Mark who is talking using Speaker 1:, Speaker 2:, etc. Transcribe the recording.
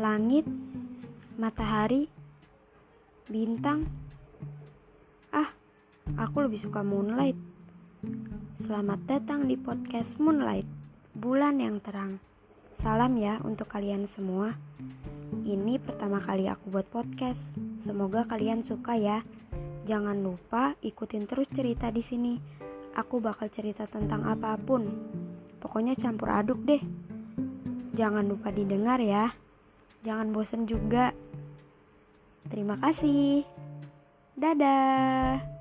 Speaker 1: langit, matahari, bintang. Ah, aku lebih suka moonlight. Selamat datang di podcast Moonlight, bulan yang terang. Salam ya untuk kalian semua. Ini pertama kali aku buat podcast. Semoga kalian suka ya. Jangan lupa ikutin terus cerita di sini. Aku bakal cerita tentang apa pun. Pokoknya campur aduk deh. Jangan lupa didengar ya. Jangan bosan juga. Terima kasih. Dadah.